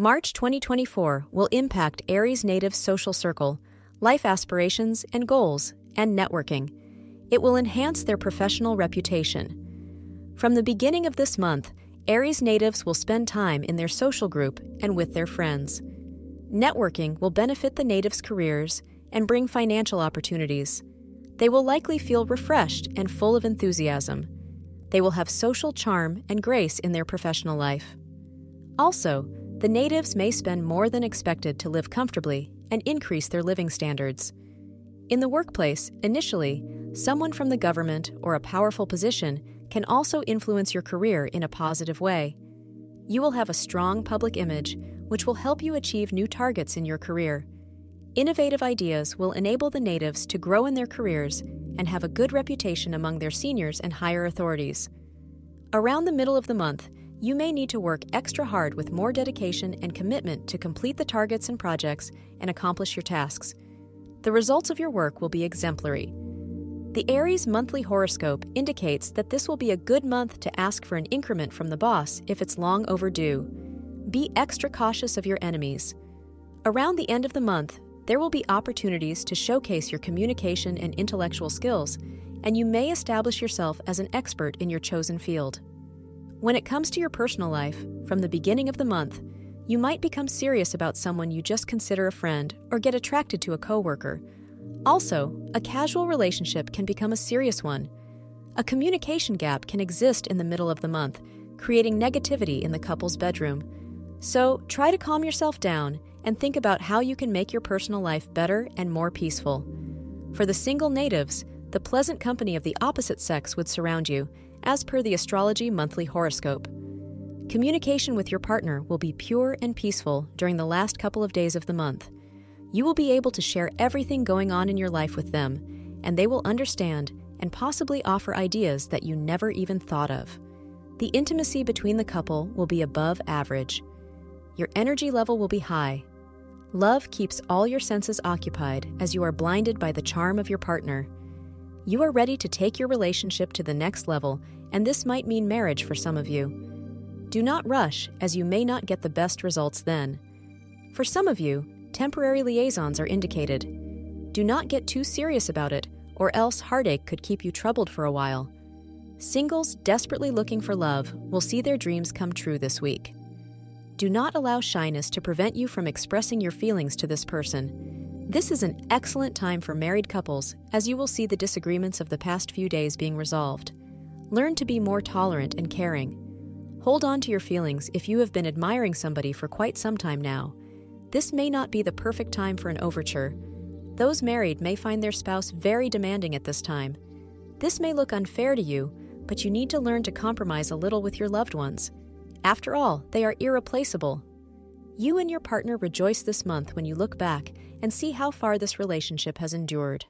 March 2024 will impact Aries natives' social circle, life aspirations and goals, and networking. It will enhance their professional reputation. From the beginning of this month, Aries natives will spend time in their social group and with their friends. Networking will benefit the natives' careers and bring financial opportunities. They will likely feel refreshed and full of enthusiasm. They will have social charm and grace in their professional life. Also, the natives may spend more than expected to live comfortably and increase their living standards. In the workplace, initially, someone from the government or a powerful position can also influence your career in a positive way. You will have a strong public image, which will help you achieve new targets in your career. Innovative ideas will enable the natives to grow in their careers and have a good reputation among their seniors and higher authorities. Around the middle of the month, you may need to work extra hard with more dedication and commitment to complete the targets and projects and accomplish your tasks. The results of your work will be exemplary. The Aries monthly horoscope indicates that this will be a good month to ask for an increment from the boss if it's long overdue. Be extra cautious of your enemies. Around the end of the month, there will be opportunities to showcase your communication and intellectual skills, and you may establish yourself as an expert in your chosen field. When it comes to your personal life, from the beginning of the month, you might become serious about someone you just consider a friend or get attracted to a coworker also, a casual relationship can become a serious one. A communication gap can exist in the middle of the month, creating negativity in the couple's bedroom. So, try to calm yourself down and think about how you can make your personal life better and more peaceful. For the single natives, the pleasant company of the opposite sex would surround you, as per the astrology monthly horoscope. Communication with your partner will be pure and peaceful during the last couple of days of the month you will be able to share everything going on in your life with them, and they will understand and possibly offer ideas that you never even thought of. The intimacy between the couple will be above average. Your energy level will be high. Love keeps all your senses occupied as you are blinded by the charm of your partner. You are ready to take your relationship to the next level, and this might mean marriage for some of you. Do not rush, as you may not get the best results then. For some of you, temporary liaisons are indicated. Do not get too serious about it, or else heartache could keep you troubled for a while. Singles desperately looking for love will see their dreams come true this week. Do not allow shyness to prevent you from expressing your feelings to this person. This is an excellent time for married couples, as you will see the disagreements of the past few days being resolved. Learn to be more tolerant and caring. Hold on to your feelings if you have been admiring somebody for quite some time now. This may not be the perfect time for an overture. Those married may find their spouse very demanding at this time. This may look unfair to you, but you need to learn to compromise a little with your loved ones. After all, they are irreplaceable. You and your partner rejoice this month when you look back and see how far this relationship has endured.